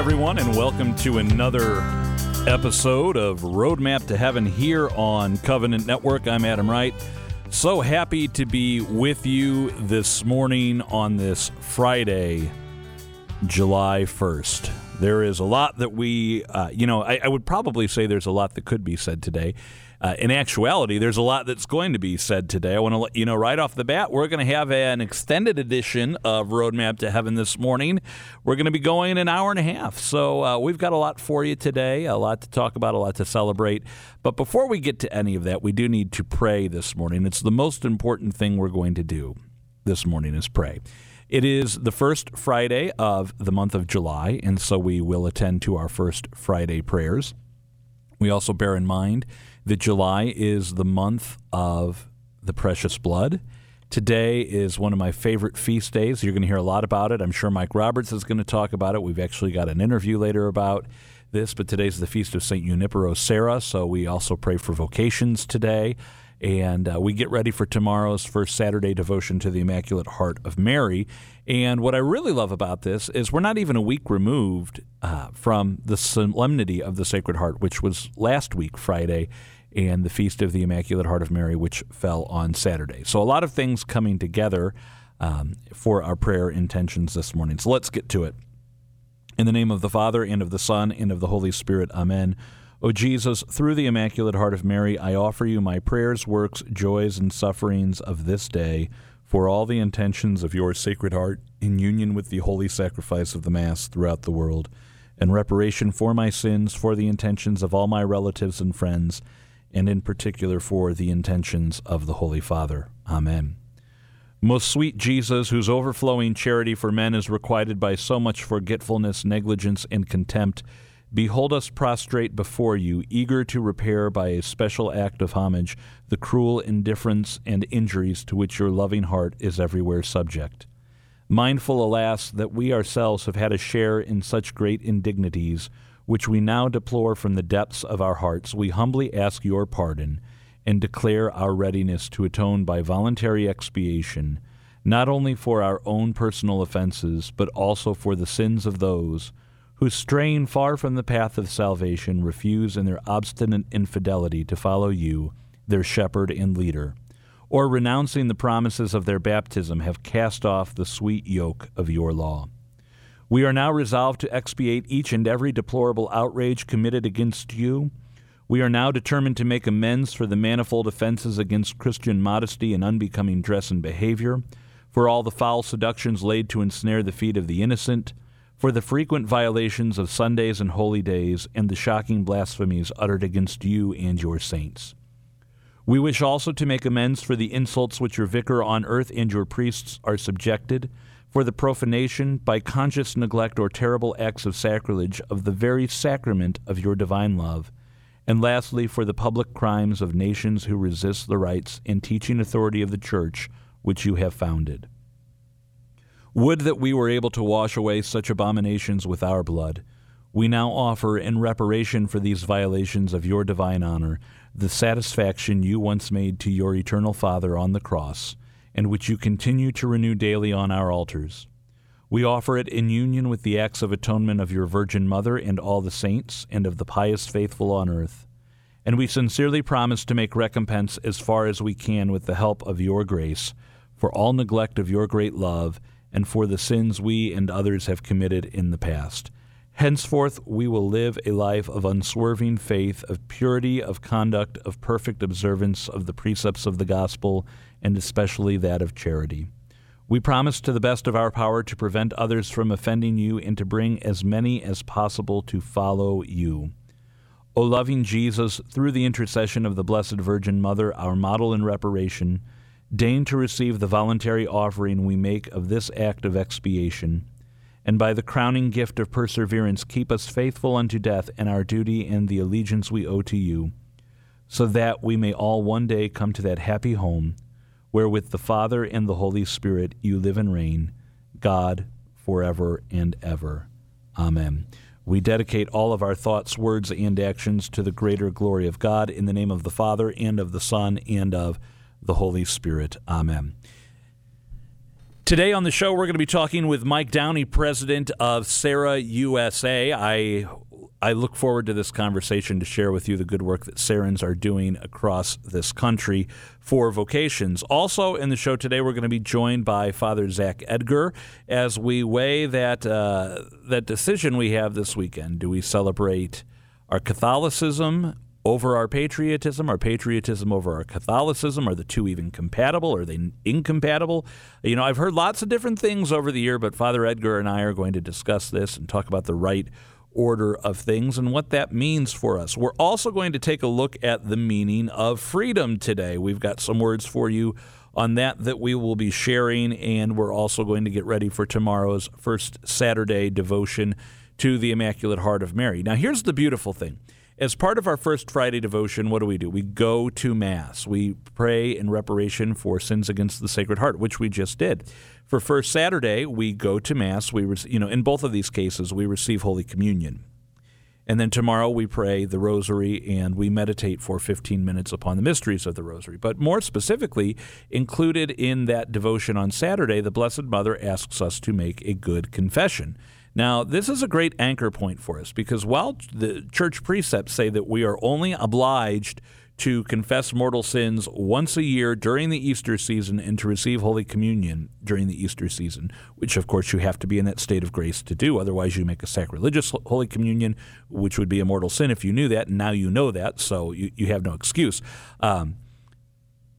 everyone, and welcome to another episode of Roadmap to Heaven here on Covenant Network. I'm Adam Wright. So happy to be with you this morning on this Friday, July 1st. There is a lot that we, uh, you know, I, I would probably say there's a lot that could be said today. Uh, in actuality, there's a lot that's going to be said today. I want to let you know right off the bat, we're going to have an extended edition of Roadmap to Heaven this morning. We're going to be going an hour and a half. So uh, we've got a lot for you today, a lot to talk about, a lot to celebrate. But before we get to any of that, we do need to pray this morning. It's the most important thing we're going to do this morning is pray. It is the first Friday of the month of July, and so we will attend to our first Friday prayers. We also bear in mind that July is the month of the precious blood. Today is one of my favorite feast days. You're going to hear a lot about it. I'm sure Mike Roberts is going to talk about it. We've actually got an interview later about this, but today's the feast of St. Junipero Serra, so we also pray for vocations today. And uh, we get ready for tomorrow's first Saturday devotion to the Immaculate Heart of Mary. And what I really love about this is we're not even a week removed uh, from the solemnity of the Sacred Heart, which was last week, Friday, and the Feast of the Immaculate Heart of Mary, which fell on Saturday. So a lot of things coming together um, for our prayer intentions this morning. So let's get to it. In the name of the Father, and of the Son, and of the Holy Spirit, Amen. O Jesus, through the Immaculate Heart of Mary, I offer you my prayers, works, joys, and sufferings of this day for all the intentions of your Sacred Heart in union with the holy sacrifice of the Mass throughout the world, and reparation for my sins, for the intentions of all my relatives and friends, and in particular for the intentions of the Holy Father. Amen. Most sweet Jesus, whose overflowing charity for men is requited by so much forgetfulness, negligence, and contempt, Behold us prostrate before you, eager to repair by a special act of homage the cruel indifference and injuries to which your loving heart is everywhere subject. Mindful, alas, that we ourselves have had a share in such great indignities, which we now deplore from the depths of our hearts, we humbly ask your pardon and declare our readiness to atone by voluntary expiation, not only for our own personal offenses, but also for the sins of those who, straying far from the path of salvation, refuse in their obstinate infidelity to follow you, their shepherd and leader, or renouncing the promises of their baptism, have cast off the sweet yoke of your law. We are now resolved to expiate each and every deplorable outrage committed against you. We are now determined to make amends for the manifold offenses against Christian modesty and unbecoming dress and behavior, for all the foul seductions laid to ensnare the feet of the innocent, for the frequent violations of Sundays and holy days, and the shocking blasphemies uttered against you and your saints. We wish also to make amends for the insults which your vicar on earth and your priests are subjected, for the profanation, by conscious neglect or terrible acts of sacrilege, of the very sacrament of your divine love, and lastly, for the public crimes of nations who resist the rights and teaching authority of the Church which you have founded. Would that we were able to wash away such abominations with our blood. We now offer, in reparation for these violations of your divine honor, the satisfaction you once made to your eternal Father on the cross, and which you continue to renew daily on our altars. We offer it in union with the acts of atonement of your Virgin Mother and all the saints, and of the pious faithful on earth. And we sincerely promise to make recompense as far as we can with the help of your grace for all neglect of your great love and for the sins we and others have committed in the past. Henceforth, we will live a life of unswerving faith, of purity of conduct, of perfect observance of the precepts of the gospel, and especially that of charity. We promise to the best of our power to prevent others from offending you and to bring as many as possible to follow you. O loving Jesus, through the intercession of the Blessed Virgin Mother, our model in reparation, deign to receive the voluntary offering we make of this act of expiation, and by the crowning gift of perseverance keep us faithful unto death in our duty and the allegiance we owe to you, so that we may all one day come to that happy home where with the Father and the Holy Spirit you live and reign, God, forever and ever. Amen. We dedicate all of our thoughts, words, and actions to the greater glory of God in the name of the Father and of the Son and of the Holy Spirit. Amen. Today on the show, we're going to be talking with Mike Downey, president of Serra USA. I I look forward to this conversation to share with you the good work that Serrans are doing across this country for vocations. Also, in the show today, we're going to be joined by Father Zach Edgar as we weigh that uh, that decision we have this weekend. Do we celebrate our Catholicism over our patriotism, our patriotism over our Catholicism? Are the two even compatible? Are they incompatible? You know, I've heard lots of different things over the year, but Father Edgar and I are going to discuss this and talk about the right order of things and what that means for us. We're also going to take a look at the meaning of freedom today. We've got some words for you on that that we will be sharing, and we're also going to get ready for tomorrow's first Saturday devotion to the Immaculate Heart of Mary. Now, here's the beautiful thing as part of our First Friday devotion, what do we do? We go to Mass. We pray in reparation for sins against the Sacred Heart, which we just did. For First Saturday, we go to Mass. We, you know, in both of these cases, we receive Holy Communion. And then tomorrow we pray the Rosary and we meditate for 15 minutes upon the mysteries of the Rosary. But more specifically, included in that devotion on Saturday, the Blessed Mother asks us to make a good confession. Now, this is a great anchor point for us because while the church precepts say that we are only obliged to confess mortal sins once a year during the Easter season and to receive Holy Communion during the Easter season, which of course you have to be in that state of grace to do. Otherwise, you make a sacrilegious Holy Communion, which would be a mortal sin if you knew that. And now you know that, so you, you have no excuse. Um,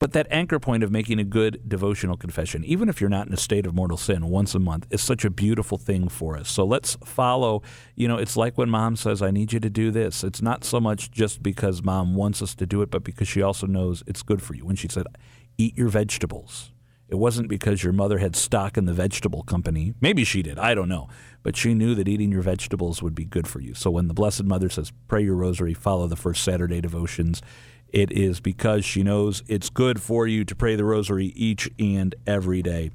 but that anchor point of making a good devotional confession, even if you're not in a state of mortal sin once a month, is such a beautiful thing for us. So let's follow. You know, it's like when mom says, I need you to do this. It's not so much just because mom wants us to do it, but because she also knows it's good for you. When she said, eat your vegetables, it wasn't because your mother had stock in the vegetable company. Maybe she did. I don't know. But she knew that eating your vegetables would be good for you. So when the Blessed Mother says, pray your rosary, follow the first Saturday devotions, it is because she knows it's good for you to pray the rosary each and every day.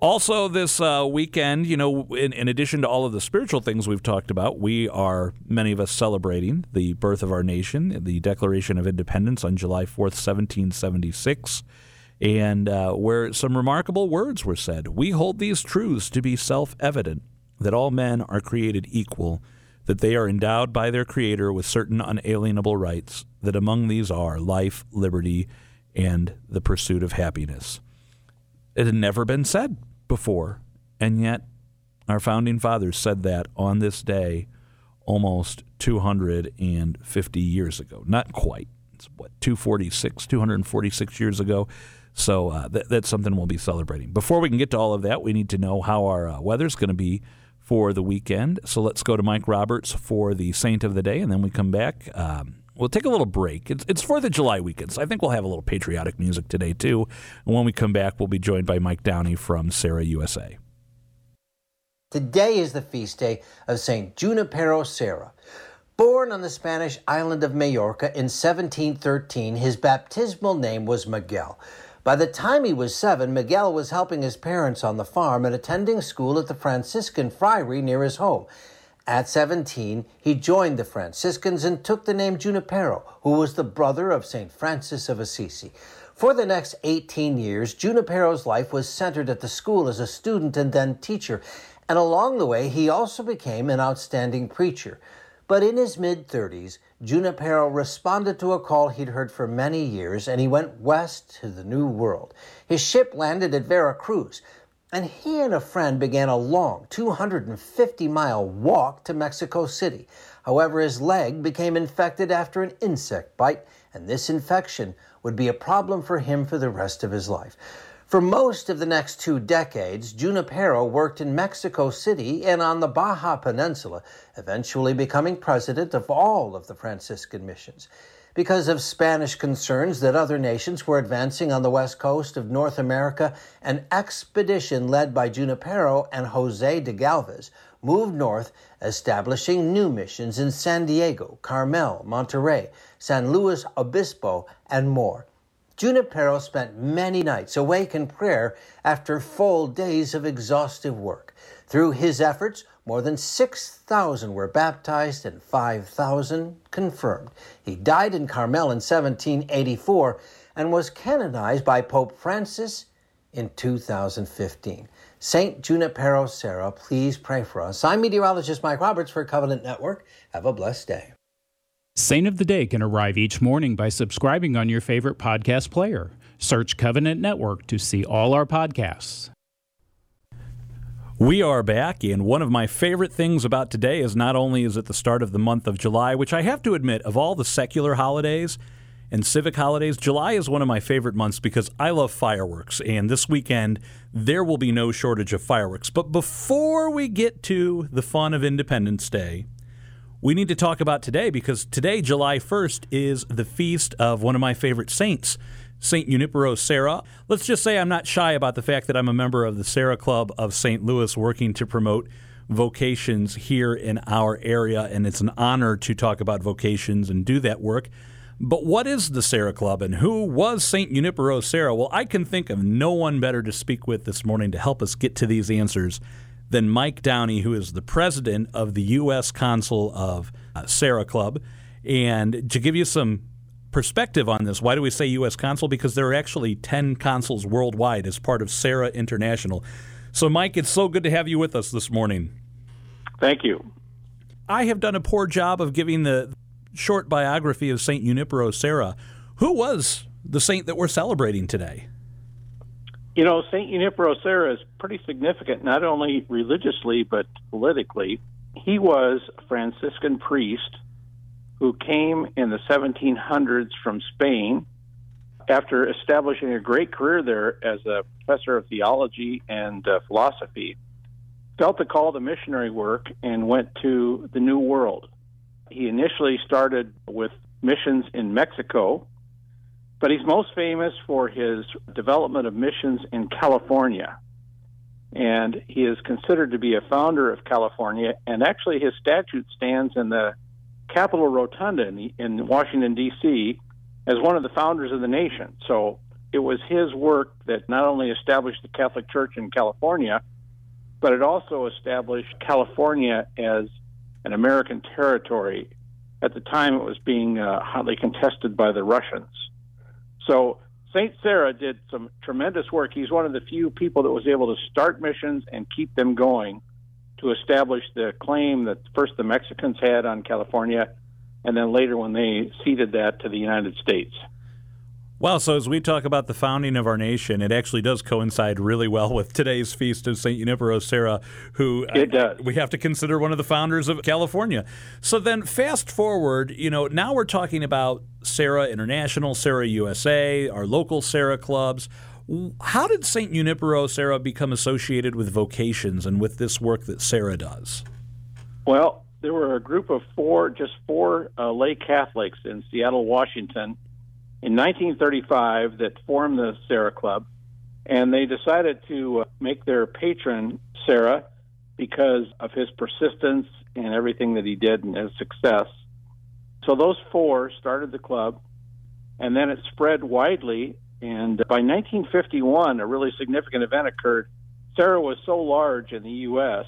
Also, this uh, weekend, you know, in, in, addition to all of the spiritual things we've talked about, we are, many of us, celebrating the birth of our nation, the Declaration of Independence on July 4th, 1776, and uh, where some remarkable words were said. We hold these truths to be self evident that all men are created equal that they are endowed by their Creator with certain unalienable rights, that among these are life, liberty, and the pursuit of happiness. It had never been said before, and yet our founding fathers said that on this day almost 250 years ago. Not quite. It's what, 246, 246 years ago. So uh, th- that's something we'll be celebrating. Before we can get to all of that, we need to know how our uh, weather's going to be for the weekend. So let's go to Mike Roberts for the Saint of the Day, and then we come back. Um, we'll take a little break. It's, it's 4th of July weekend, so I think we'll have a little patriotic music today, too. And when we come back, we'll be joined by Mike Downey from Serra USA. Today is the feast day of St. Junipero Serra. Born on the Spanish island of Majorca in 1713, his baptismal name was Miguel. By the time he was seven, Miguel was helping his parents on the farm and attending school at the Franciscan friary near his home. At 17, he joined the Franciscans and took the name Junipero, who was the brother of St. Francis of Assisi. For the next 18 years, Junipero's life was centered at the school as a student and then teacher, and along the way, he also became an outstanding preacher. But in his mid 30s, Junipero responded to a call he'd heard for many years and he went west to the New World. His ship landed at Veracruz, and he and a friend began a long 250 mile walk to Mexico City. However, his leg became infected after an insect bite, and this infection would be a problem for him for the rest of his life. For most of the next two decades, Junipero worked in Mexico City and on the Baja Peninsula, eventually becoming president of all of the Franciscan missions. Because of Spanish concerns that other nations were advancing on the west coast of North America, an expedition led by Junipero and Jose de Galvez moved north, establishing new missions in San Diego, Carmel, Monterey, San Luis Obispo, and more. Junipero spent many nights awake in prayer after full days of exhaustive work. Through his efforts, more than 6,000 were baptized and 5,000 confirmed. He died in Carmel in 1784 and was canonized by Pope Francis in 2015. St. Junipero Serra, please pray for us. I'm meteorologist Mike Roberts for Covenant Network. Have a blessed day. Saint of the Day can arrive each morning by subscribing on your favorite podcast player. Search Covenant Network to see all our podcasts. We are back, and one of my favorite things about today is not only is it the start of the month of July, which I have to admit, of all the secular holidays and civic holidays, July is one of my favorite months because I love fireworks, and this weekend there will be no shortage of fireworks. But before we get to the fun of Independence Day, we need to talk about today because today, July 1st, is the feast of one of my favorite saints. St. Junipero Serra. Let's just say I'm not shy about the fact that I'm a member of the Serra Club of St. Louis working to promote vocations here in our area, and it's an honor to talk about vocations and do that work. But what is the Serra Club and who was St. Junipero Serra? Well, I can think of no one better to speak with this morning to help us get to these answers than Mike Downey, who is the president of the U.S. Consul of uh, Serra Club. And to give you some perspective on this. Why do we say U.S. consul? Because there are actually 10 consuls worldwide as part of Serra International. So, Mike, it's so good to have you with us this morning. Thank you. I have done a poor job of giving the short biography of St. Junipero Serra. Who was the saint that we're celebrating today? You know, St. Junipero Serra is pretty significant, not only religiously, but politically. He was a Franciscan priest who came in the 1700s from Spain after establishing a great career there as a professor of theology and uh, philosophy, felt the call to missionary work and went to the New World. He initially started with missions in Mexico, but he's most famous for his development of missions in California. And he is considered to be a founder of California, and actually his statue stands in the Capitol Rotunda in, in Washington, D.C., as one of the founders of the nation. So it was his work that not only established the Catholic Church in California, but it also established California as an American territory. At the time, it was being uh, hotly contested by the Russians. So St. Serra did some tremendous work. He's one of the few people that was able to start missions and keep them going to establish the claim that first the Mexicans had on California, and then later when they ceded that to the United States. Well, so as we talk about the founding of our nation, it actually does coincide really well with today's feast of St. Junipero Serra, who uh, it does. we have to consider one of the founders of California. So then, fast forward, you know, now we're talking about Serra International, Serra USA, our local Serra clubs. How did St. Junipero, Serra, become associated with vocations and with this work that Serra does? Well, there were a group of four, just four uh, lay Catholics in Seattle, Washington, in 1935 that formed the Serra Club, and they decided to uh, make their patron Serra because of his persistence and everything that he did and his success. So those four started the club, and then it spread widely and by 1951, a really significant event occurred. Serra was so large in the U.S.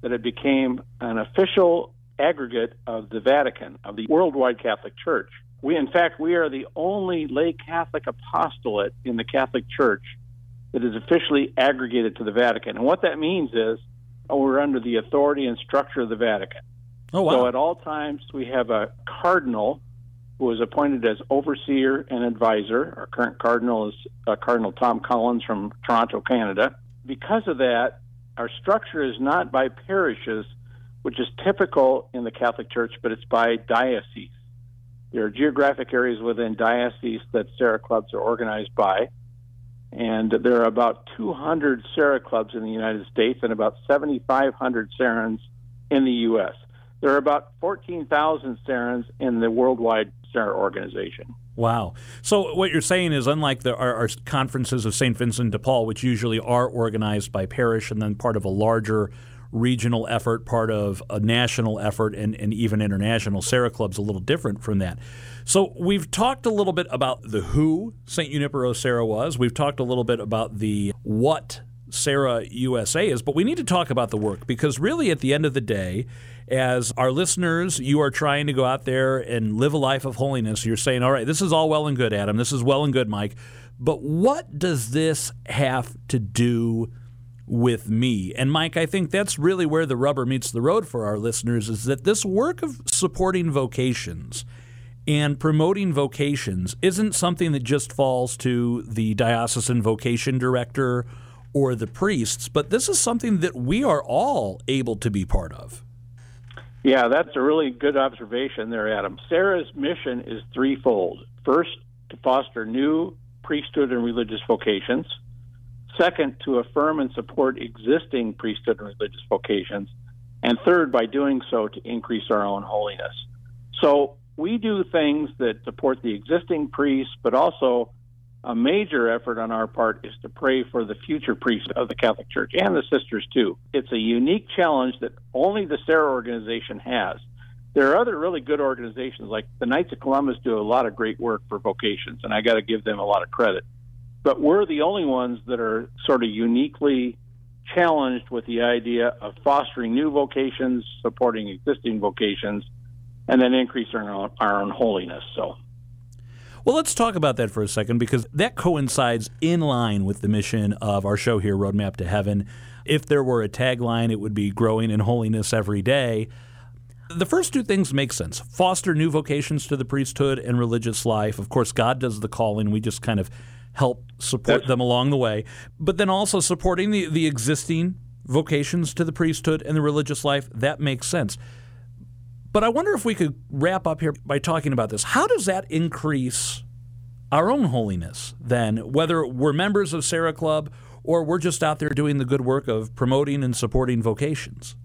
that it became an official aggregate of the Vatican, of the worldwide Catholic Church. We, in fact, we are the only lay Catholic apostolate in the Catholic Church that is officially aggregated to the Vatican. And what that means is oh, we're under the authority and structure of the Vatican. Oh, wow. So at all times, we have a cardinal who was appointed as overseer and advisor. Our current cardinal is uh, Cardinal Tom Collins from Toronto, Canada. Because of that, our structure is not by parishes, which is typical in the Catholic Church, but it's by diocese. There are geographic areas within diocese that Serra clubs are organized by. And there are about 200 Serra clubs in the United States and about 7,500 Serrans in the U.S. There are about 14,000 Serrans in the worldwide our organization. Wow. So what you're saying is, unlike the, our, our, conferences of St. Vincent de Paul, which usually are organized by parish and then part of a larger regional effort, part of a national effort, and, and even international, Serra Club's a little different from that. So we've talked a little bit about the who St. Junipero Serra was. We've talked a little bit about the what Serra USA is, but we need to talk about the work because really at the end of the day, as our listeners, you are trying to go out there and live a life of holiness. You're saying, all right, this is all well and good, Adam. This is well and good, Mike. But what does this have to do with me. And Mike, I think that's really where the rubber meets the road for our listeners is that this work of supporting vocations and promoting vocations isn't something that just falls to the diocesan vocation director or the priests, but this is something that we are all able to be part of. Yeah, that's a really good observation there, Adam. Serra's mission is threefold. First, to foster new priesthood and religious vocations. Second, to affirm and support existing priesthood and religious vocations. And third, by doing so, to increase our own holiness. So we do things that support the existing priests, but also a major effort on our part is to pray for the future priests of the Catholic Church and the sisters too. It's a unique challenge that only the Serra organization has. There are other really good organizations like the Knights of Columbus do a lot of great work for vocations, and I got to give them a lot of credit. But we're the only ones that are sort of uniquely challenged with the idea of fostering new vocations, supporting existing vocations, and then increasing our our own holiness. So. Well, let's talk about that for a second because that coincides in line with the mission of our show here, Roadmap to Heaven. If there were a tagline, it would be growing in holiness every day. The first two things make sense. Foster new vocations to the priesthood and religious life. Of course, God does the calling. We just kind of help support That's... them along the way. But then also supporting the, the existing vocations to the priesthood and the religious life. That makes sense. But I wonder if we could wrap up here by talking about this. How does that increase our own holiness then, whether we're members of Serra Club or we're just out there doing the good work of promoting and supporting vocations?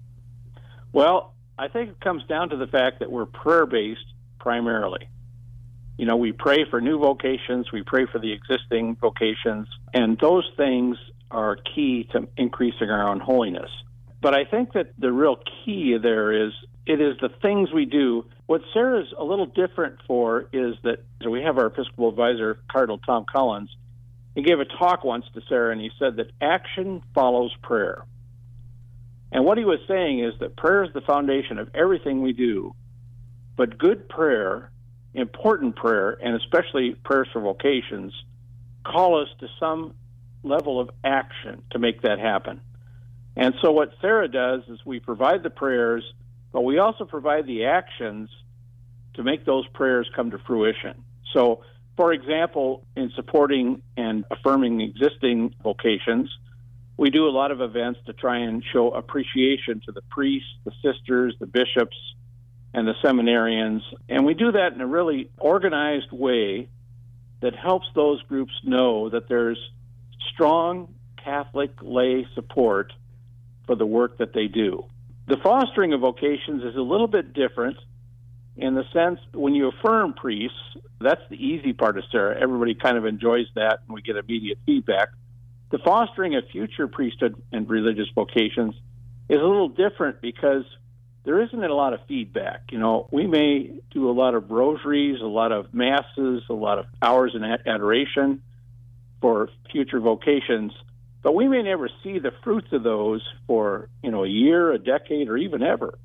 Well, I think it comes down to the fact that we're prayer based primarily. You know, we pray for new vocations, we pray for the existing vocations, and those things are key to increasing our own holiness. But I think that the real key there is it is the things we do. What Serra's a little different for is that we have our Episcopal advisor, Cardinal Tom Collins. He gave a talk once to Serra and he said that action follows prayer. And what he was saying is that prayer is the foundation of everything we do, but good prayer, important prayer, and especially prayers for vocations, call us to some level of action to make that happen. And so what Serra does is we provide the prayers but we also provide the actions to make those prayers come to fruition. So, for example, in supporting and affirming existing vocations, we do a lot of events to try and show appreciation to the priests, the sisters, the bishops, and the seminarians. And we do that in a really organized way that helps those groups know that there's strong Catholic lay support for the work that they do. The fostering of vocations is a little bit different in the sense when you affirm priests, that's the easy part of Serra. Everybody kind of enjoys that and we get immediate feedback. The fostering of future priesthood and religious vocations is a little different because there isn't a lot of feedback. You know, we may do a lot of rosaries, a lot of masses, a lot of hours in adoration for future vocations, but we may never see the fruits of those for, you know, a year, a decade, or even ever.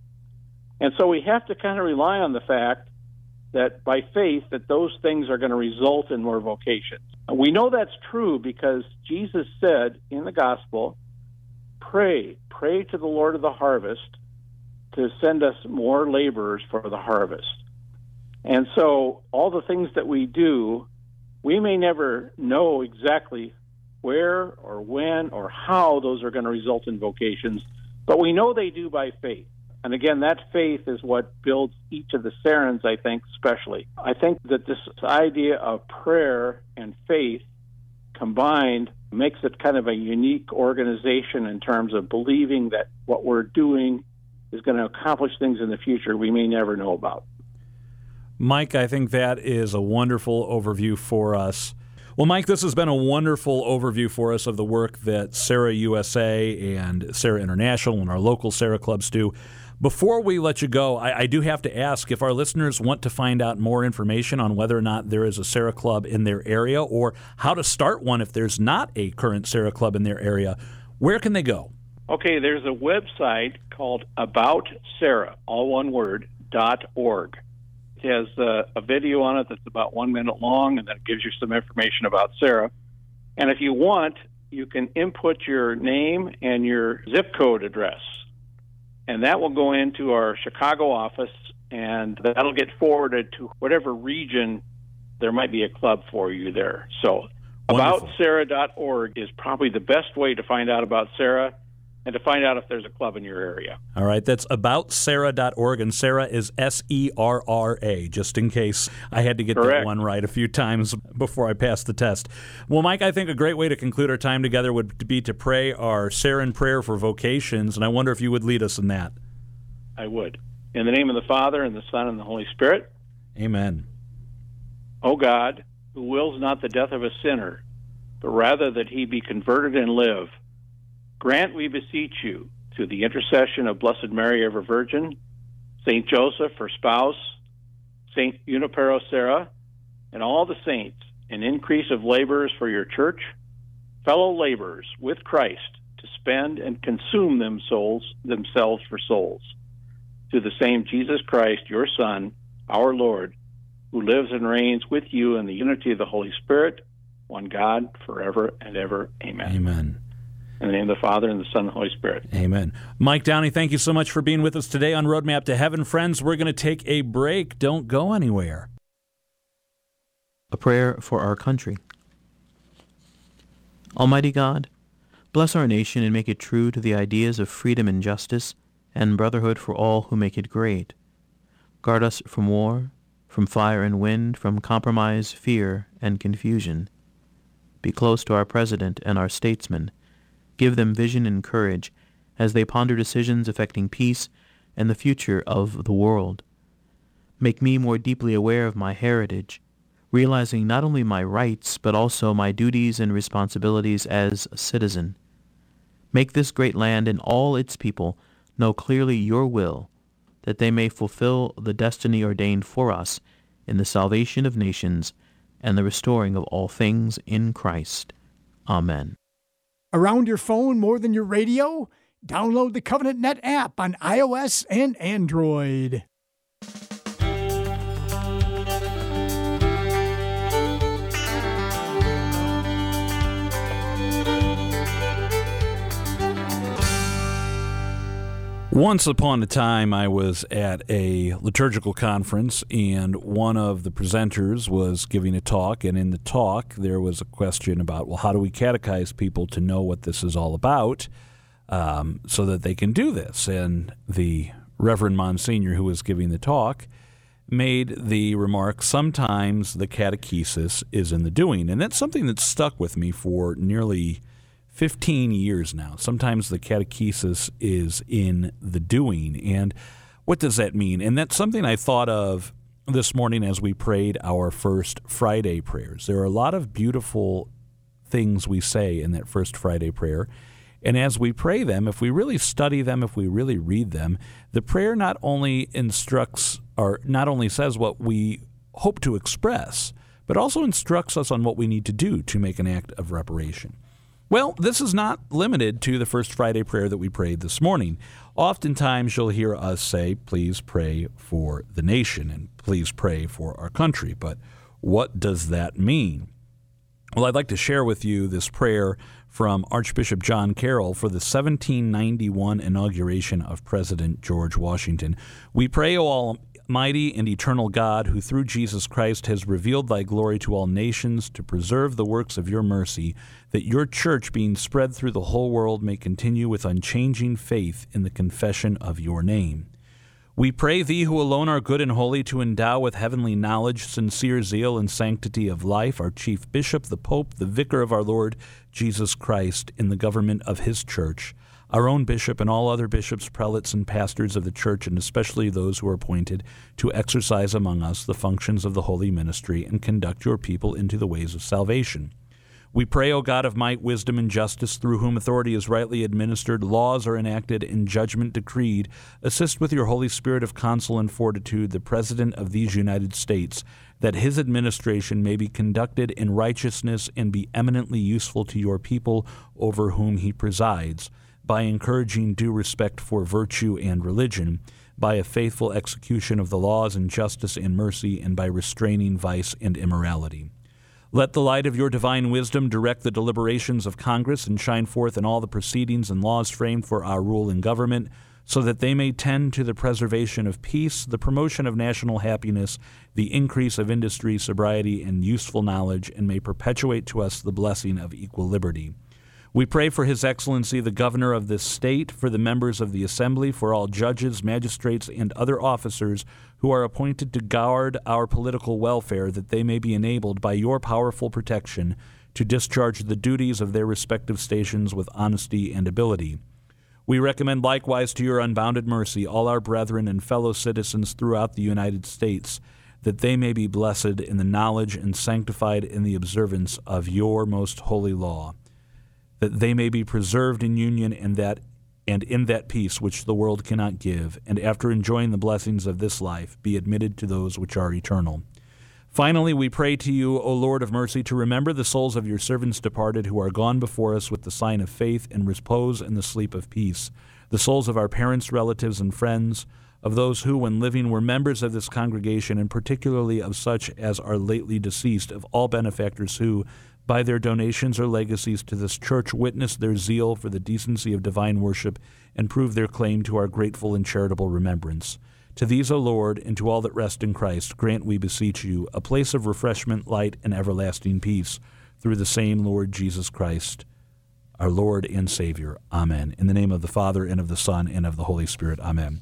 And so we have to kind of rely on the fact that by faith that those things are going to result in more vocations. We know that's true because Jesus said in the gospel, pray, pray to the Lord of the harvest to send us more laborers for the harvest. And so all the things that we do, we may never know exactly where or when or how those are going to result in vocations, but we know they do by faith. And again, that faith is what builds each of the Serrans, I think, especially. I think that this idea of prayer and faith combined makes it kind of a unique organization in terms of believing that what we're doing is going to accomplish things in the future we may never know about. Mike, I think that is a wonderful overview for us. Well, Mike, this has been a wonderful overview for us of the work that Serra USA and Serra International and our local Serra clubs do. Before we let you go, I, I, do have to ask if our listeners want to find out more information on whether or not there is a Serra club in their area or how to start one if there's not a current Serra club in their area, where can they go? Okay, there's a website called About Serra, all one word, dot org. It has uh, a video on it that's about one minute long, and that gives you some information about Serra. And if you want, you can input your name and your zip code address. And that will go into our Chicago office, and that'll get forwarded to whatever region there might be a club for you there. So, aboutserra.org is probably the best way to find out about Serra and to find out if there's a club in your area. All right, that's aboutserra.org, and Serra is S E R R A, just in case I had to get Correct. that one right a few times before I passed the test. Well, Mike, I think a great way to conclude our time together would be to pray our Serran prayer for vocations, and I wonder if you would lead us in that. I would. In the name of the Father, and the Son, and the Holy Spirit. Amen. O God, who wills not the death of a sinner, but rather that he be converted and live, grant, we beseech you, through the intercession of Blessed Mary, ever Virgin, Saint Joseph, her spouse, Saint Junipero Serra, and all the saints, an increase of laborers for your church, fellow laborers with Christ, to spend and consume them souls themselves for souls. To the same Jesus Christ, your Son, our Lord, who lives and reigns with you in the unity of the Holy Spirit, one God, forever and ever. Amen. Amen. In the name of the Father, and the Son, and the Holy Spirit. Amen. Mike Downey, thank you so much for being with us today on Roadmap to Heaven. Friends, we're going to take a break. Don't go anywhere. A prayer for our country. Almighty God, bless our nation and make it true to the ideas of freedom and justice and brotherhood for all who make it great. Guard us from war, from fire and wind, from compromise, fear, and confusion. Be close to our President and our statesmen. Give them vision and courage as they ponder decisions affecting peace and the future of the world. Make me more deeply aware of my heritage, realizing not only my rights but also my duties and responsibilities as a citizen. Make this great land and all its people know clearly your will, that they may fulfill the destiny ordained for us in the salvation of nations and the restoring of all things in Christ. Amen. Around your phone more than your radio? Download the Covenant Net app on iOS and Android. Once upon a time, I was at a liturgical conference, and one of the presenters was giving a talk. And in the talk, there was a question about, well, how do we catechize people to know what this is all about um, so that they can do this? And the Reverend Monsignor, who was giving the talk, made the remark sometimes the catechesis is in the doing. And that's something that stuck with me for nearly 15 years now. Sometimes the catechesis is in the doing. And what does that mean? And that's something I thought of this morning as we prayed our first Friday prayers. There are a lot of beautiful things we say in that first Friday prayer. And as we pray them, if we really study them, if we really read them, the prayer not only instructs or not only says what we hope to express, but also instructs us on what we need to do to make an act of reparation. Well, this is not limited to the first Friday prayer that we prayed this morning. Oftentimes, you'll hear us say, please pray for the nation and please pray for our country. But what does that mean? Well, I'd like to share with you this prayer from Archbishop John Carroll for the 1791 inauguration of President George Washington. We pray, O Almighty and eternal God, who through Jesus Christ has revealed thy glory to all nations, to preserve the works of your mercy, that your church, being spread through the whole world, may continue with unchanging faith in the confession of your name. We pray thee, who alone are good and holy, to endow with heavenly knowledge, sincere zeal, and sanctity of life our chief bishop, the Pope, the vicar of our Lord Jesus Christ, in the government of his church, our own bishop, and all other bishops, prelates, and pastors of the church, and especially those who are appointed to exercise among us the functions of the holy ministry and conduct your people into the ways of salvation. We pray, O God of might, wisdom, and justice, through whom authority is rightly administered, laws are enacted, and judgment decreed, assist with your Holy Spirit of counsel and fortitude the President of these United States, that his administration may be conducted in righteousness and be eminently useful to your people over whom he presides, by encouraging due respect for virtue and religion, by a faithful execution of the laws and justice and mercy, and by restraining vice and immorality. Let the light of your divine wisdom direct the deliberations of Congress and shine forth in all the proceedings and laws framed for our rule and government, so that they may tend to the preservation of peace, the promotion of national happiness, the increase of industry, sobriety, and useful knowledge, and may perpetuate to us the blessing of equal liberty. We pray for His Excellency the Governor of this state, for the members of the Assembly, for all judges, magistrates, and other officers who are appointed to guard our political welfare, that they may be enabled by your powerful protection to discharge the duties of their respective stations with honesty and ability. We recommend likewise to your unbounded mercy all our brethren and fellow citizens throughout the United States, that they may be blessed in the knowledge and sanctified in the observance of your most holy law that they may be preserved in union and that and in that peace which the world cannot give, and after enjoying the blessings of this life, be admitted to those which are eternal. Finally, we pray to you, O Lord of mercy, to remember the souls of your servants departed who are gone before us with the sign of faith and repose in the sleep of peace, the souls of our parents, relatives, and friends, of those who, when living, were members of this congregation, and particularly of such as are lately deceased, of all benefactors who, by their donations or legacies to this church witness their zeal for the decency of divine worship and prove their claim to our grateful and charitable remembrance. To these, O Lord, and to all that rest in Christ, grant, we beseech you, a place of refreshment, light, and everlasting peace, through the same Lord Jesus Christ, our Lord and Savior. Amen. In the name of the Father, and of the Son, and of the Holy Spirit. Amen.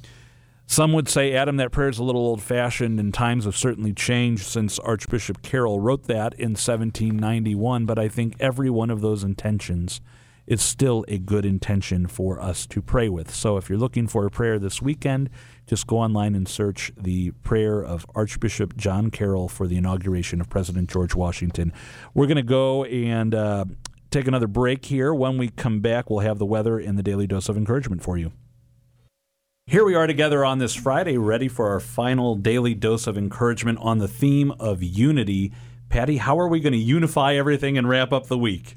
Some would say, Adam, that prayer is a little old fashioned, and times have certainly changed since Archbishop Carroll wrote that in 1791. But I think every one of those intentions is still a good intention for us to pray with. So if you're looking for a prayer this weekend, just go online and search the prayer of Archbishop John Carroll for the inauguration of President George Washington. We're going to go and uh, take another break here. When we come back, we'll have the weather and the daily dose of encouragement for you. Here we are together on this Friday, ready for our final daily dose of encouragement on the theme of unity. Patty, how are we going to unify everything and wrap up the week?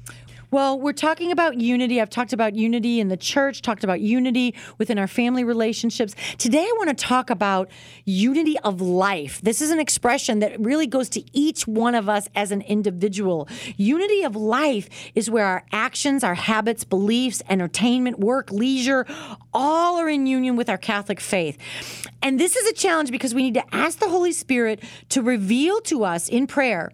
Well, we're talking about unity. I've talked about unity in the church, talked about unity within our family relationships. Today, I want to talk about unity of life. This is an expression that really goes to each one of us as an individual. Unity of life is where our actions, our habits, beliefs, entertainment, work, leisure, all are in union with our Catholic faith. And this is a challenge because we need to ask the Holy Spirit to reveal to us in prayer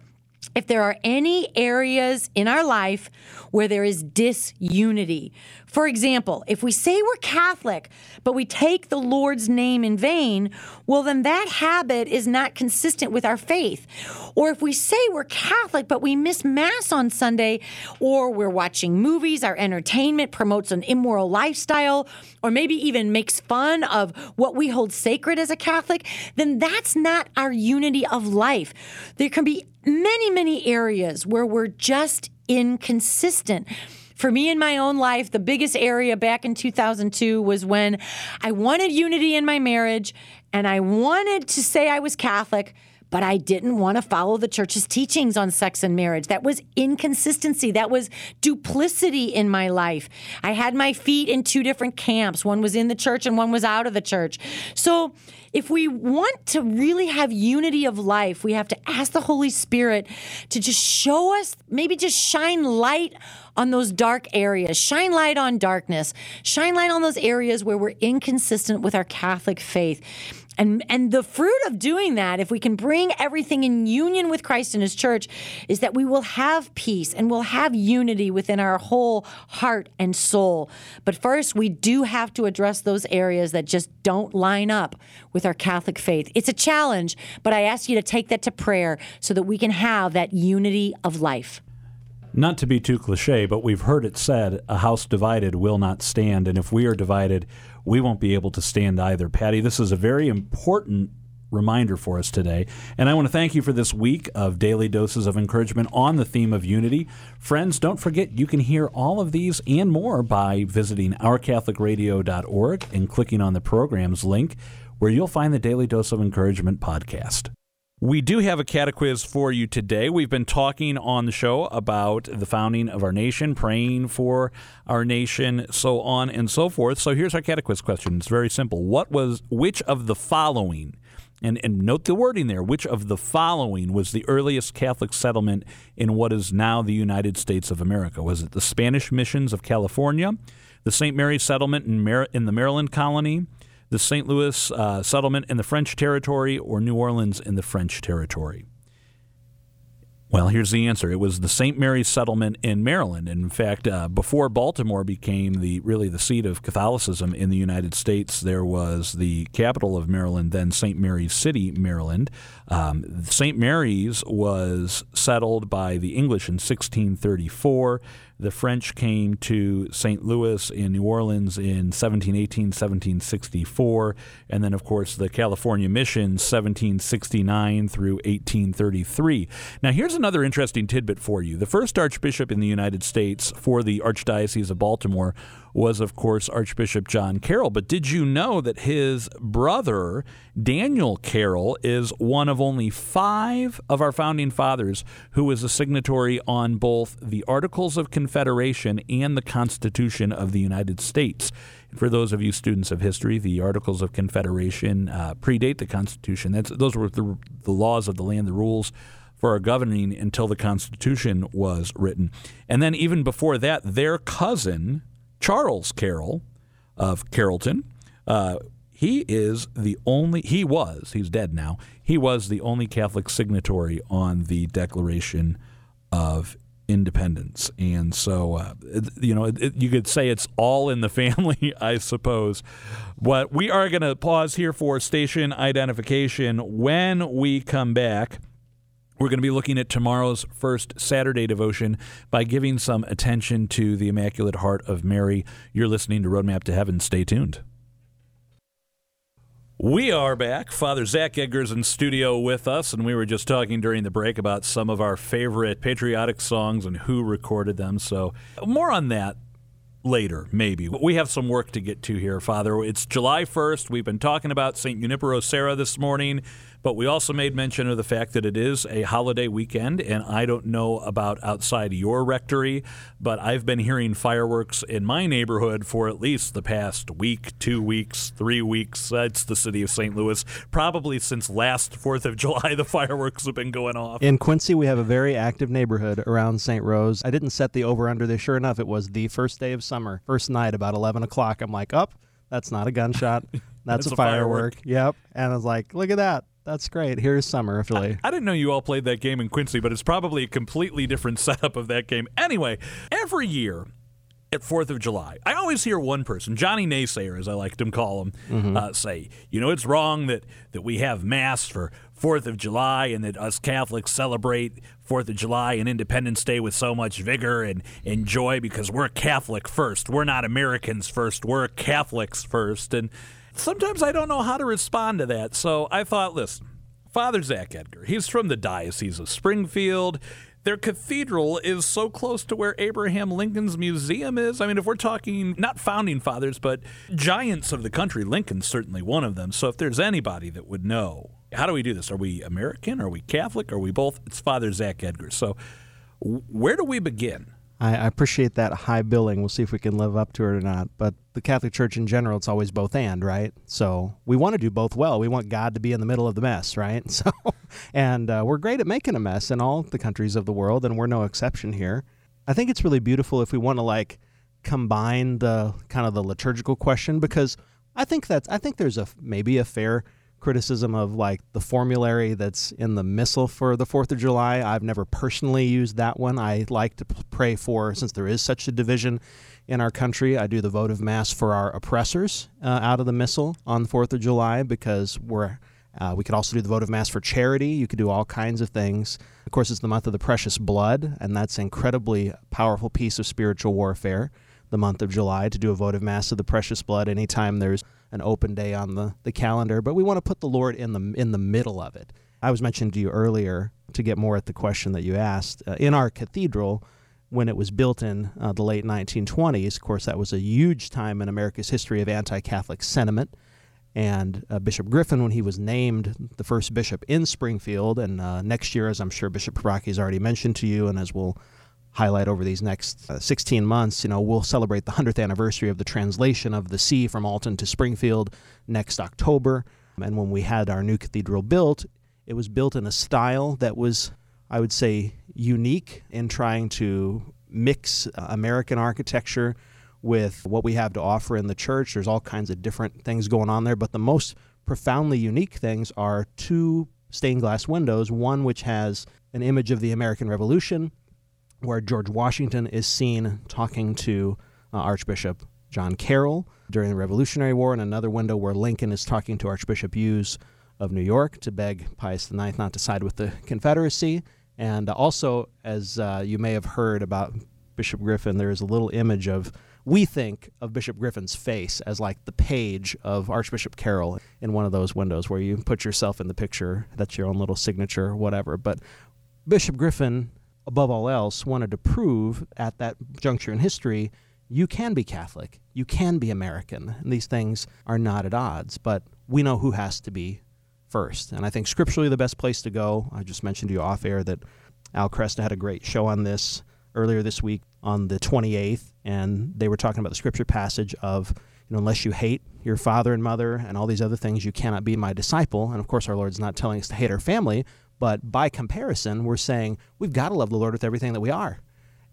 if there are any areas in our life where there is disunity. For example, if we say we're Catholic, but we take the Lord's name in vain, well, then that habit is not consistent with our faith. Or if we say we're Catholic, but we miss Mass on Sunday, or we're watching movies, our entertainment promotes an immoral lifestyle, or maybe even makes fun of what we hold sacred as a Catholic, then that's not our unity of life. There can be many, many areas where we're just inconsistent. For me in my own life, the biggest area back in 2002 was when I wanted unity in my marriage and I wanted to say I was Catholic, but I didn't want to follow the church's teachings on sex and marriage. That was inconsistency. That was duplicity in my life. I had my feet in two different camps. One was in the church and one was out of the church. So, if we want to really have unity of life, we have to ask the Holy Spirit to just show us, maybe just shine light on those dark areas, shine light on darkness, shine light on those areas where we're inconsistent with our Catholic faith. And and the fruit of doing that, if we can bring everything in union with Christ and his church, is that we will have peace and we'll have unity within our whole heart and soul. But first, we do have to address those areas that just don't line up with our Catholic faith. It's a challenge, but I ask you to take that to prayer so that we can have that unity of life. Not to be too cliche, but we've heard it said, a house divided will not stand. And if we are divided, we won't be able to stand either. Patty, this is a very important reminder for us today. And I want to thank you for this week of daily doses of encouragement on the theme of unity. Friends, don't forget you can hear all of these and more by visiting ourcatholicradio.org and clicking on the programs link where you'll find the Daily Dose of Encouragement podcast. We do have a catequiz for you today. We've been talking on the show about the founding of our nation, praying for our nation, so on and so forth. So here's our catequiz question. It's very simple. What was which of the following and, and note the wording there, which of the following was the earliest Catholic settlement in what is now the United States of America? Was it the Spanish missions of California, the St. Mary's settlement in, Mar- in the Maryland colony, the St. Louis uh, settlement in the French territory, or New Orleans in the French territory? Well, here's the answer. It was the St. Mary's settlement in Maryland. In fact, uh, before Baltimore became the really the seat of Catholicism in the United States, there was the capital of Maryland, then St. Mary's City, Maryland. Um, St. Mary's was settled by the English in 1634. The French came to St. Louis in New Orleans in 1718, 1764, and then, of course, the California Mission 1769 through 1833. Now, here's another interesting tidbit for you. The first archbishop in the United States for the Archdiocese of Baltimore was, of course, Archbishop John Carroll. But did you know that his brother, Daniel Carroll, is one of only five of our founding fathers who was a signatory on both the Articles of Confederation and the Constitution of the United States? For those of you students of history, the Articles of Confederation uh, predate the Constitution. That's, those were the, the laws of the land, the rules for our governing until the Constitution was written. And then, even before that, their cousin, Charles Carroll of Carrollton. Uh, he is the only, he was, he's dead now, he was the only Catholic signatory on the Declaration of Independence. And so, uh, you know, it, you could say it's all in the family, I suppose. But we are going to pause here for station identification. When we come back, we're going to be looking at tomorrow's first Saturday devotion by giving some attention to the Immaculate Heart of Mary. You're listening to Roadmap to Heaven. Stay tuned. We are back. Father Zach Edgar's in studio with us, and we were just talking during the break about some of our favorite patriotic songs and who recorded them. So, more on that later, maybe. We have some work to get to here, Father. It's July 1st. We've been talking about St. Junipero Serra this morning. But we also made mention of the fact that it is a holiday weekend, and I don't know about outside your rectory, but I've been hearing fireworks in my neighborhood for at least the past week, two weeks, three weeks. It's the city of St. Louis. Probably since last 4th of July, the fireworks have been going off. In Quincy, we have a very active neighborhood around St. Rose. I didn't set the over under there. Sure enough, it was the first day of summer, first night, about 11 o'clock. I'm like, up. Oh, that's not a gunshot. That's, That's a, a firework. firework. Yep. And I was like, look at that. That's great. Here's summer, Philly. I didn't know you all played that game in Quincy, but it's probably a completely different setup of that game. Anyway, every year at Fourth of July, I always hear one person, Johnny Naysayer, as I like to call him, uh, say, "You know, it's wrong that that we have mass for Fourth of July and that us Catholics celebrate Fourth of July and Independence Day with so much vigor and, and joy because we're Catholic first. We're not Americans first. We're Catholics first." And sometimes I don't know how to respond to that. So I thought, listen, Father Zach Edgar, he's from the Diocese of Springfield. Their cathedral is so close to where Abraham Lincoln's museum is. I mean, if we're talking not founding fathers, but giants of the country, Lincoln's certainly one of them. So if there's anybody that would know, how do we do this? Are we American? Are we Catholic? Are we both? It's Father Zach Edgar. So where do we begin? I, appreciate that high billing. We'll see if we can live up to it or not. But the Catholic Church in general, it's always both and, right? So we want to do both well. We want God to be in the middle of the mess, right? So, and uh, we're great at making a mess in all the countries of the world, and we're no exception here. I think it's really beautiful if we want to like combine the kind of the liturgical question because I think that's I think there's a maybe a fair criticism of like the formulary that's in the missal for the 4th of July. I've never personally used that one. I like to pray for since there is such a division in our country. I do the votive mass for our oppressors uh, out of the missal on the 4th of July because we're uh, we could also do the votive mass for charity. You could do all kinds of things. Of course, it's the month of the precious blood, and that's an incredibly powerful piece of spiritual warfare. The month of July to do a votive mass of the precious blood anytime there's an open day on the, the calendar. But we want to put the Lord in the in the middle of it. I was mentioning to you earlier to get more at the question that you asked. Uh, in our cathedral, when it was built in uh, the late 1920s, of course, that was a huge time in America's history of anti-Catholic sentiment. And uh, Bishop Griffin, when he was named the first bishop in Springfield, and uh, next year, as I'm sure Bishop Paprocki has already mentioned to you, and as we'll highlight over these next uh, 16 months, you know, we'll celebrate the 100th anniversary of the translation of the see from Alton to Springfield next October. And when we had our new cathedral built, it was built in a style that was, I would say, unique in trying to mix uh, American architecture with what we have to offer in the church. There's all kinds of different things going on there, but the most profoundly unique things are two stained glass windows, one which has an image of the American Revolution, where George Washington is seen talking to uh, Archbishop John Carroll during the Revolutionary War, and another window where Lincoln is talking to Archbishop Hughes of New York to beg Pius IX not to side with the Confederacy. And also, as uh, you may have heard about Bishop Griffin, there is a little image of, we think of Bishop Griffin's face as like the page of Archbishop Carroll in one of those windows where you put yourself in the picture. That's your own little signature whatever. But Bishop Griffin, above all else, wanted to prove at that juncture in history you can be Catholic, you can be American, and these things are not at odds. But we know who has to be first. And I think scripturally, the best place to go, I just mentioned to you off air that Al Kresta had a great show on this earlier this week on the 28th, and they were talking about the scripture passage of, you know, unless you hate your father and mother and all these other things, you cannot be my disciple. And of course, our Lord's not telling us to hate our family, but by comparison, we're saying we've got to love the Lord with everything that we are.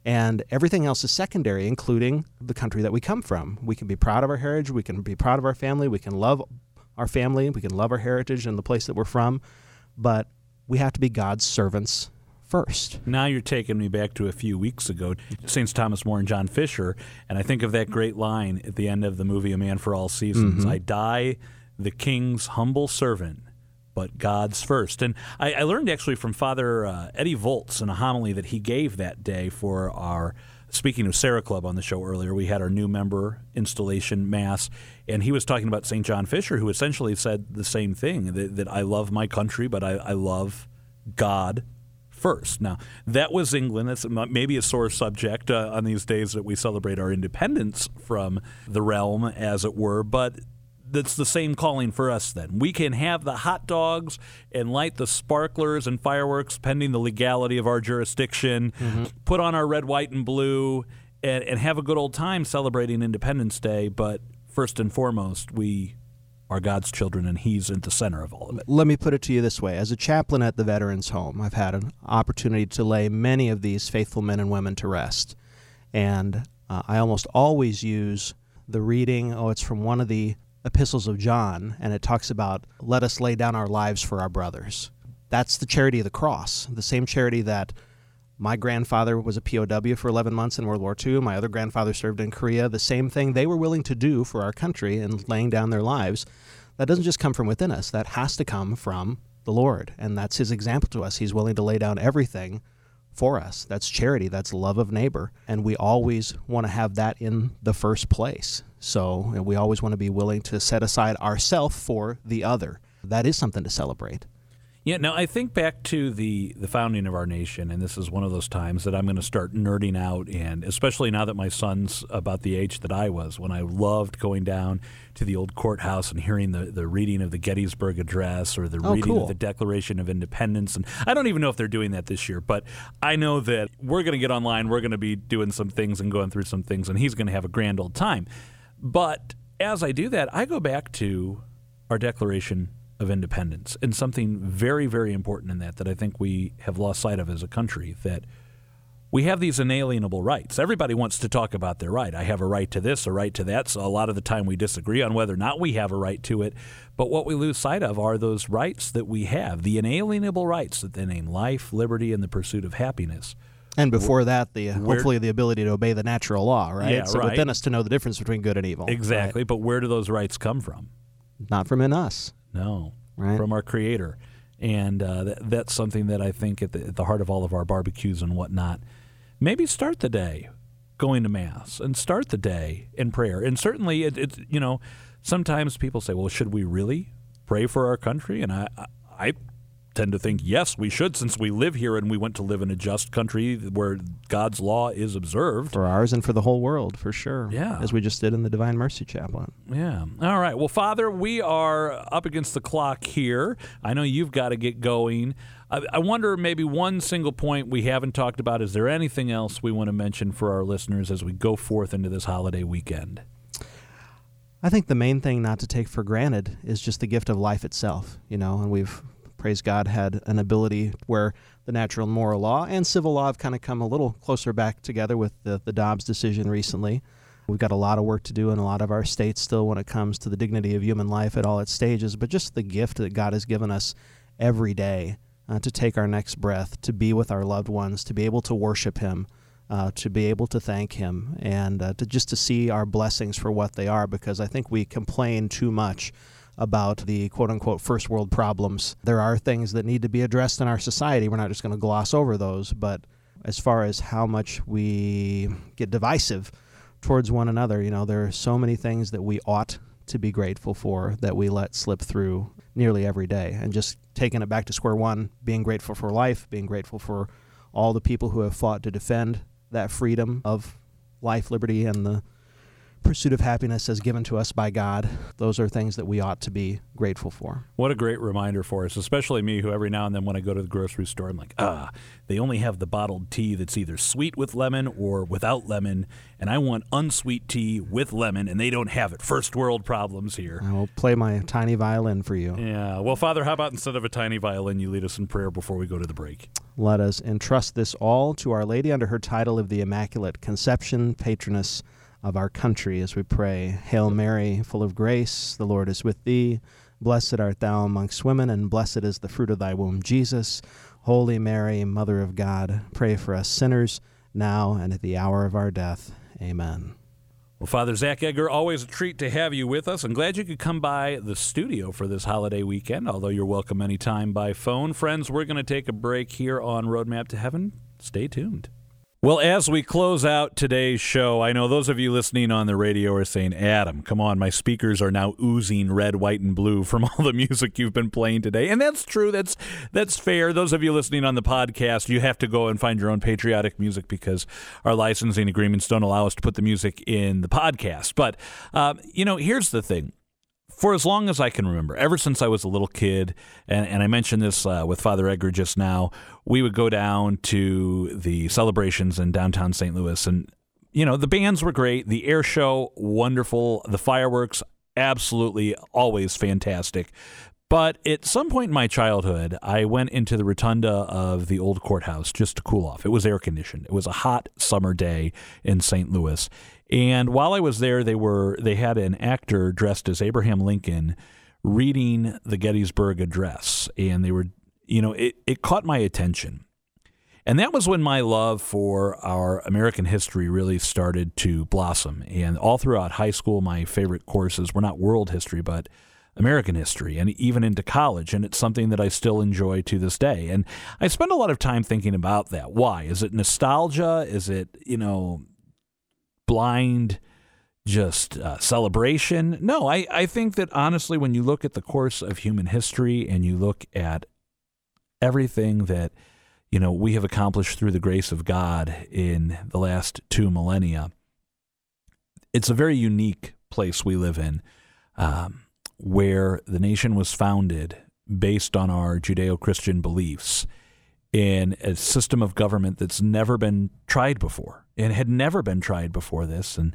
And everything else is secondary, including the country that we come from. We can be proud of our heritage, we can be proud of our family, we can love our family, we can love our heritage and the place that we're from, but we have to be God's servants first. Now you're taking me back to a few weeks ago, Saints Thomas More and John Fisher, and I think of that great line at the end of the movie A Man for All Seasons Mm-hmm. I die the king's humble servant. But God's first. And I, I learned actually from Father uh, Eddie Volts in a homily that he gave that day for our Speaking of Serra Club on the show earlier, we had our new member installation mass, and he was talking about St. John Fisher, who essentially said the same thing that, that I love my country, but I, I love God first. Now, that was England. That's maybe a sore subject uh, on these days that we celebrate our independence from the realm, as it were, but that's the same calling for us then. We can have the hot dogs and light the sparklers and fireworks pending the legality of our jurisdiction, put on our red, white, and blue, and, and have a good old time celebrating Independence Day. But first and foremost, we are God's children, and He's at the center of all of it. Let me put it to you this way. As a chaplain at the Veterans Home, I've had an opportunity to lay many of these faithful men and women to rest. And uh, I almost always use the reading, oh, it's from one of the epistles of John, and it talks about, let us lay down our lives for our brothers. That's the charity of the cross, the same charity that my grandfather was a POW for 11 months in World War II. My other grandfather served in Korea. The same thing they were willing to do for our country and laying down their lives. That doesn't just come from within us, that has to come from the Lord. And that's his example to us. He's willing to lay down everything for us. That's charity, that's love of neighbor. And we always want to have that in the first place. So we always want to be willing to set aside ourself for the other. That is something to celebrate. Yeah, now I think back to the the founding of our nation, and this is one of those times that I'm going to start nerding out, and especially now that my son's about the age that I was, when I loved going down to the old courthouse and hearing the, the reading of the Gettysburg Address or the Oh, reading cool. of the Declaration of Independence, and I don't even know if they're doing that this year, but I know that we're going to get online, we're going to be doing some things and going through some things, and he's going to have a grand old time. But as I do that, I go back to our Declaration of Independence and something very, very important in that that I think we have lost sight of as a country that we have these inalienable rights. Everybody wants to talk about their right. I have a right to this, a right to that. So a lot of the time we disagree on whether or not we have a right to it. But what we lose sight of are those rights that we have, the inalienable rights that they name life, liberty, and the pursuit of happiness. And before that, the uh, where- hopefully the ability to obey the natural law, right? Yeah, so right. within us to know the difference between good and evil. right? Exactly. But where do those rights come from? Not from in us. No, Right. from our Creator, and uh, that, that's something that I think at the, at the heart of all of our barbecues and whatnot. Maybe start the day going to mass and start the day in prayer. And certainly, it, it you know, sometimes people say, "Well, should we really pray for our country?" And I, I tend to think yes, we should, since we live here and we want to live in a just country where God's law is observed. For ours and for the whole world, for sure. Yeah. As we just did in the Divine Mercy Chaplet. Yeah. All right. Well, Father, we are up against the clock here. I know you've got to get going. I, I wonder maybe one single point we haven't talked about. Is there anything else we want to mention for our listeners as we go forth into this holiday weekend? I think the main thing not to take for granted is just the gift of life itself, you know, and we've, praise God, had an ability where the natural and moral law and civil law have kind of come a little closer back together with the, the Dobbs decision recently. We've got a lot of work to do in a lot of our states still when it comes to the dignity of human life at all its stages, but just the gift that God has given us every day uh, to take our next breath, to be with our loved ones, to be able to worship Him, uh, to be able to thank Him, and uh, to just to see our blessings for what they are. Because I think we complain too much about the quote unquote first world problems. There are things that need to be addressed in our society. We're not just going to gloss over those, but as far as how much we get divisive towards one another, you know, there are so many things that we ought to be grateful for that we let slip through nearly every day. And just taking it back to square one, being grateful for life, being grateful for all the people who have fought to defend that freedom of life, liberty, and the pursuit of happiness as given to us by God. Those are things that we ought to be grateful for. What a great reminder for us, especially me, who every now and then when I go to the grocery store, I'm like, ah, they only have the bottled tea that's either sweet with lemon or without lemon, and I want unsweet tea with lemon, and they don't have it. First world problems here. I will play my tiny violin for you. Yeah. Well, Father, how about instead of a tiny violin, you lead us in prayer before we go to the break? Let us entrust this all to Our Lady under her title of the Immaculate Conception, patroness of our country, as we pray. Hail Mary, full of grace, the Lord is with thee. Blessed art thou amongst women, and blessed is the fruit of thy womb, Jesus. Holy Mary, Mother of God, pray for us sinners, now and at the hour of our death. Amen. Well, Father Zach Edgar, always a treat to have you with us. I'm glad you could come by the studio for this holiday weekend, although you're welcome anytime by phone. Friends, we're going to take a break here on Roadmap to Heaven. Stay tuned. Well, as we close out today's show, I know those of you listening on the radio are saying, Adam, come on, my speakers are now oozing red, white, and blue from all the music you've been playing today. And that's true. That's that's fair. Those of you listening on the podcast, you have to go and find your own patriotic music because our licensing agreements don't allow us to put the music in the podcast. But, uh, you know, here's the thing for as long as I can remember, ever since I was a little kid, and, and I mentioned this uh, with Father Edgar just now, we would go down to the celebrations in downtown St. Louis. And, you know, the bands were great, the air show, wonderful, the fireworks, absolutely always fantastic. But at some point in my childhood, I went into the rotunda of the old courthouse just to cool off. It was air conditioned. It was a hot summer day in St. Louis. And while I was there, they were they had an actor dressed as Abraham Lincoln reading the Gettysburg Address, and they were, you know, it, it caught my attention. And that was when my love for our American history really started to blossom. And all throughout high school, my favorite courses were not world history, but American history, and even into college. And it's something that I still enjoy to this day. And I spend a lot of time thinking about that. Why? Is it nostalgia? Is it, you know, blind just uh, celebration. No, I, I think that honestly, when you look at the course of human history and you look at everything that you know we have accomplished through the grace of God in the last two millennia, it's a very unique place we live in, um, where the nation was founded based on our Judeo-Christian beliefs in a system of government that's never been tried before and had never been tried before this. And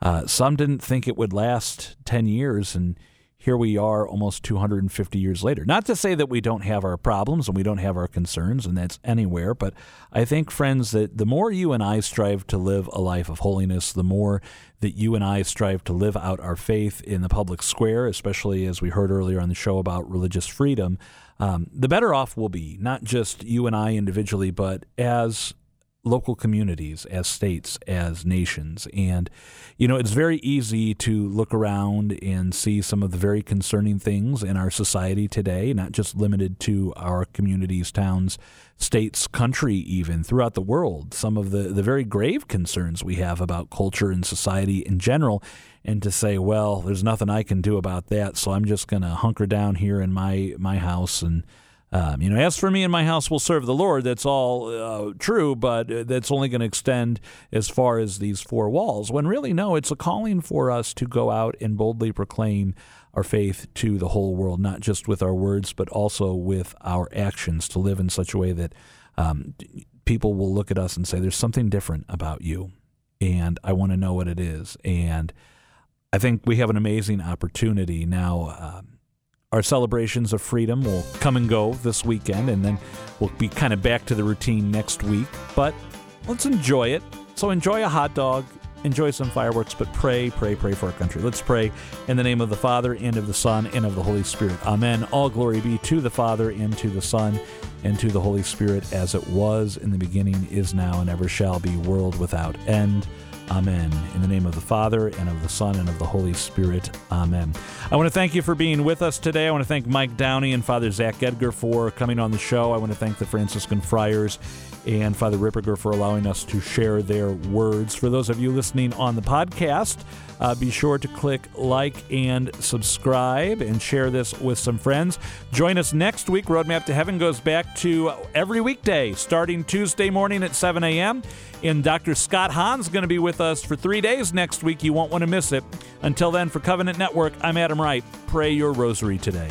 uh, some didn't think it would last 10 years. And here we are almost 250 years later. Not to say that we don't have our problems and we don't have our concerns, and that's anywhere, but I think, friends, that the more you and I strive to live a life of holiness, the more that you and I strive to live out our faith in the public square, especially as we heard earlier on the show about religious freedom, um, the better off we'll be, not just you and I individually, but as local communities, as states, as nations. And, you know, it's very easy to look around and see some of the very concerning things in our society today, not just limited to our communities, towns, states, country, even throughout the world. Some of the, the very grave concerns we have about culture and society in general. And to say, well, there's nothing I can do about that, so I'm just going to hunker down here in my, my house and um, you know, as for me and my house will serve the Lord, that's all uh, true, but uh, that's only going to extend as far as these four walls. When really, no, it's a calling for us to go out and boldly proclaim our faith to the whole world, not just with our words, but also with our actions, to live in such a way that um, people will look at us and say, There's something different about you, and I want to know what it is. And I think we have an amazing opportunity now. Um, our celebrations of freedom will come and go this weekend, and then we'll be kind of back to the routine next week. But let's enjoy it. So enjoy a hot dog, enjoy some fireworks, but pray, pray, pray for our country. Let's pray in the name of the Father, and of the Son, and of the Holy Spirit. Amen. All glory be to the Father, and to the Son, and to the Holy Spirit, as it was in the beginning, is now, and ever shall be, world without end. Amen. In the name of the Father, and of the Son, and of the Holy Spirit. Amen. I want to thank you for being with us today. I want to thank Mike Downey and Father Zach Edgar for coming on the show. I want to thank the Franciscan Friars and Father Ripperger for allowing us to share their words. For those of you listening on the podcast, uh, be sure to click like and subscribe and share this with some friends. Join us next week. Roadmap to Heaven goes back to every weekday, starting Tuesday morning at 7 a.m. And Dr. Scott Hahn's going to be with us for three days next week. You won't want to miss it. Until then, for Covenant Network, I'm Adam Wright. Pray your rosary today.